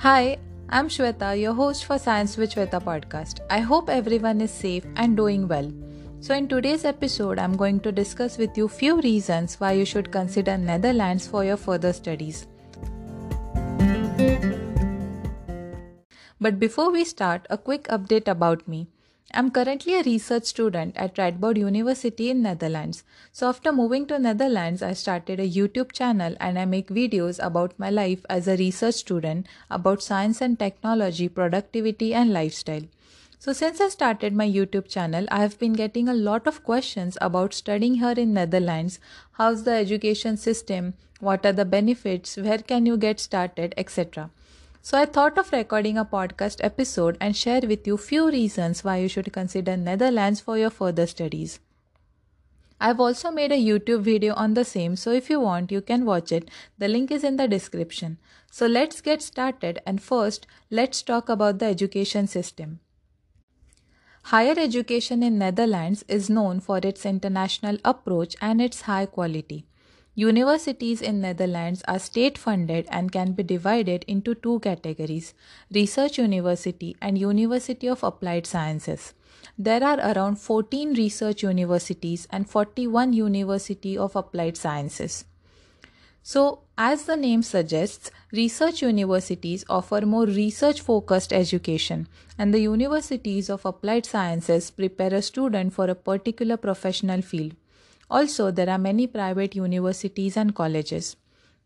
Hi, I'm Shweta, your host for Science with Shweta podcast. I hope everyone is safe and doing well. So in today's episode, I'm going to discuss with you few reasons why you should consider Netherlands for your further studies. But before we start, a quick update about me. I'm currently a research student at Radboud University in Netherlands. So after moving to Netherlands, I started a YouTube channel and I make videos about my life as a research student about science and technology, productivity and lifestyle. So since I started my YouTube channel, I have been getting a lot of questions about studying here in Netherlands, how's the education system, what are the benefits, where can you get started, etc. So I thought of recording a podcast episode and share with you few reasons why you should consider Netherlands for your further studies. I've also made a YouTube video on the same, so if you want, you can watch it. The link is in the description. So let's get started and first, let's talk about the education system. Higher education in Netherlands is known for its international approach and its high quality. Universities in Netherlands are state funded and can be divided into two categories research university and university of applied sciences. There are around 14 research universities and 41 university of applied sciences. So as the name suggests research universities offer more research focused education and the universities of applied sciences prepare a student for a particular professional field also, there are many private universities and colleges.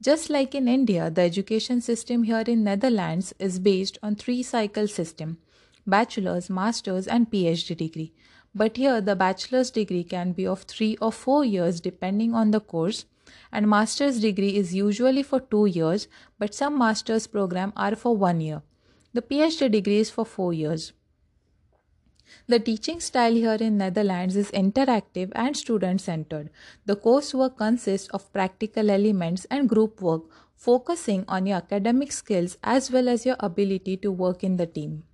Just like in India, the education system here in Netherlands is based on three cycle system: bachelor's, master's and PhD degree. But here the bachelor's degree can be of 3 or 4 years depending on the course and master's degree is usually for 2 years but some master's program are for 1 year. The PhD degree is for 4 years. The teaching style here in Netherlands is interactive and student centered. The coursework consists of practical elements and group work focusing on your academic skills as well as your ability to work in the team.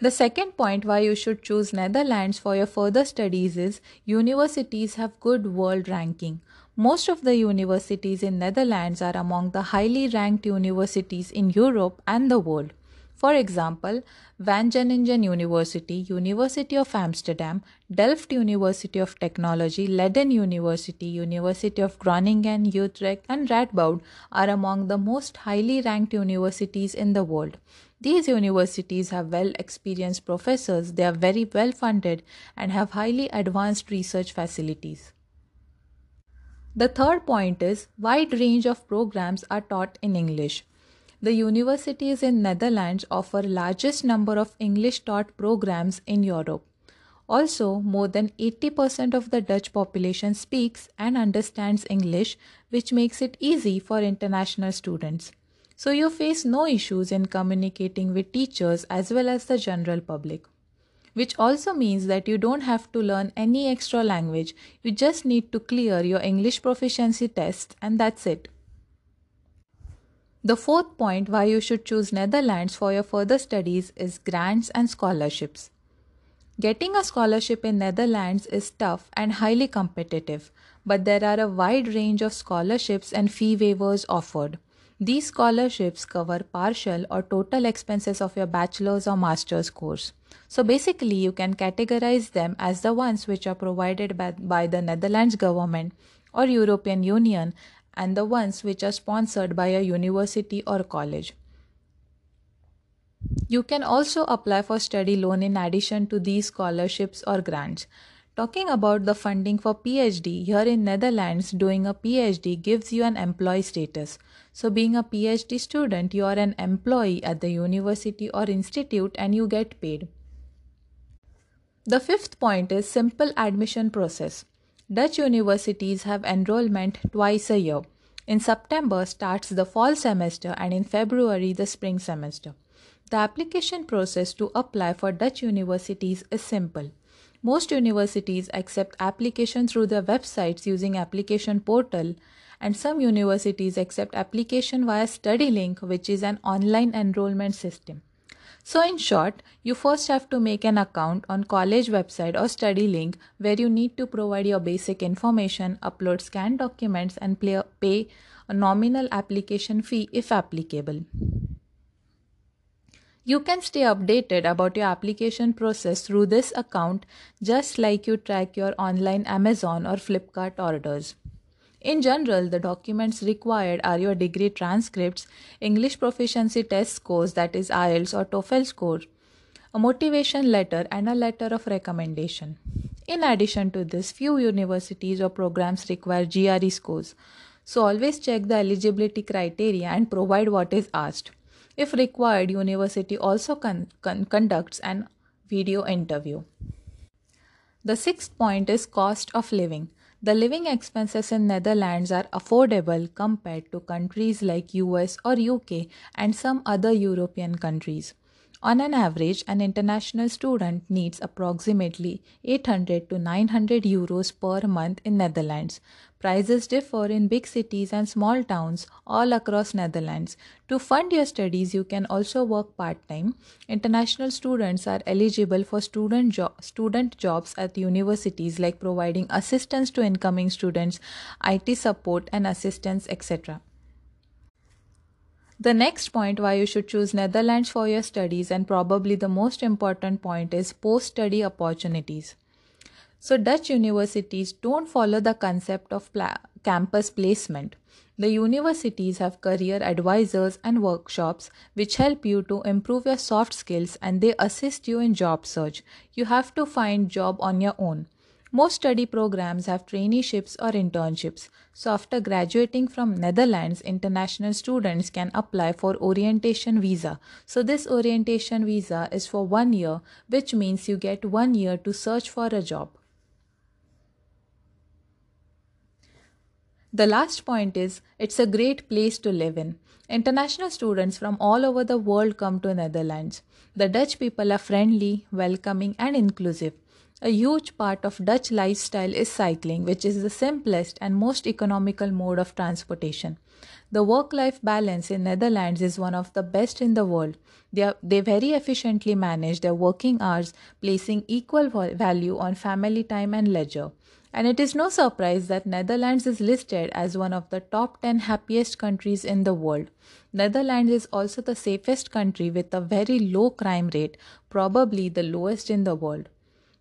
The second point why you should choose Netherlands for your further studies is universities have good world ranking. Most of the universities in Netherlands are among the highly ranked universities in Europe and the world. For example, Wageningen University, University of Amsterdam, Delft University of Technology, Leiden University, University of Groningen, Utrecht, and Radboud are among the most highly ranked universities in the world. These universities have well experienced professors, they are very well funded, and have highly advanced research facilities. The third point is wide range of programs are taught in English. The universities in Netherlands offer largest number of English taught programs in Europe. Also, more than 80% of the Dutch population speaks and understands English, which makes it easy for international students. So, you face no issues in communicating with teachers as well as the general public. Which also means that you don't have to learn any extra language, you just need to clear your English proficiency test, and that's it. The fourth point why you should choose Netherlands for your further studies is grants and scholarships. Getting a scholarship in Netherlands is tough and highly competitive, but there are a wide range of scholarships and fee waivers offered. These scholarships cover partial or total expenses of your bachelor's or master's course. So basically, you can categorize them as the ones which are provided by, by the Netherlands government or European Union and the ones which are sponsored by a university or college. You can also apply for study loan in addition to these scholarships or grants. Talking about the funding for PhD, here in Netherlands, doing a PhD gives you an employee status. So, being a PhD student, you are an employee at the university or institute and you get paid. The fifth point is simple admission process. Dutch universities have enrollment twice a year. In September starts the fall semester and in February the spring semester. The application process to apply for Dutch universities is simple. Most universities accept application through their websites using application portal and some universities accept application via Studielink which is an online enrollment system. So in short, you first have to make an account on college website or Studielink where you need to provide your basic information, upload scanned documents and pay a nominal application fee if applicable. You can stay updated about your application process through this account just like you track your online Amazon or Flipkart orders. In general, the documents required are your degree transcripts, English proficiency test scores that is IELTS or TOEFL score, a motivation letter and a letter of recommendation. In addition to this, few universities or programs require GRE scores. So always check the eligibility criteria and provide what is asked. If required, university also con- con- conducts an video interview. The sixth point is cost of living. The living expenses in Netherlands are affordable compared to countries like US or UK and some other European countries. On an average, an international student needs approximately 800 to 900 euros per month in Netherlands. Prices differ in big cities and small towns all across Netherlands. To fund your studies, you can also work part-time. International students are eligible for student jo- student jobs at universities like providing assistance to incoming students, IT support and assistance, etc. The next point why you should choose Netherlands for your studies and probably the most important point is post study opportunities. So Dutch universities don't follow the concept of pla- campus placement. The universities have career advisors and workshops which help you to improve your soft skills and they assist you in job search. You have to find job on your own. Most study programs have traineeships or internships. So after graduating from Netherlands, international students can apply for orientation visa. So this orientation visa is for 1 year, which means you get 1 year to search for a job. The last point is it's a great place to live in. International students from all over the world come to Netherlands. The Dutch people are friendly, welcoming and inclusive. A huge part of Dutch lifestyle is cycling, which is the simplest and most economical mode of transportation. The work life balance in Netherlands is one of the best in the world. They, are, they very efficiently manage their working hours, placing equal value on family time and leisure. And it is no surprise that Netherlands is listed as one of the top 10 happiest countries in the world. Netherlands is also the safest country with a very low crime rate, probably the lowest in the world.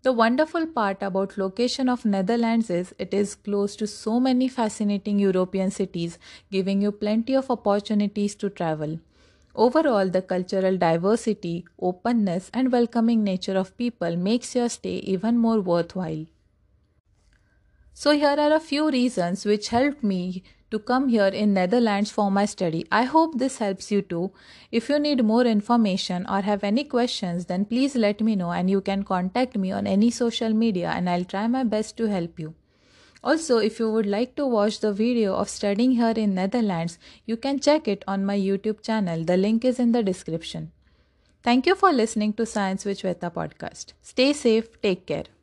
The wonderful part about location of Netherlands is it is close to so many fascinating European cities, giving you plenty of opportunities to travel. Overall, the cultural diversity, openness, and welcoming nature of people makes your stay even more worthwhile. So here are a few reasons which helped me to come here in Netherlands for my study. I hope this helps you too. If you need more information or have any questions then please let me know and you can contact me on any social media and I'll try my best to help you. Also, if you would like to watch the video of studying here in Netherlands, you can check it on my YouTube channel. The link is in the description. Thank you for listening to Science with Shweta podcast. Stay safe, take care.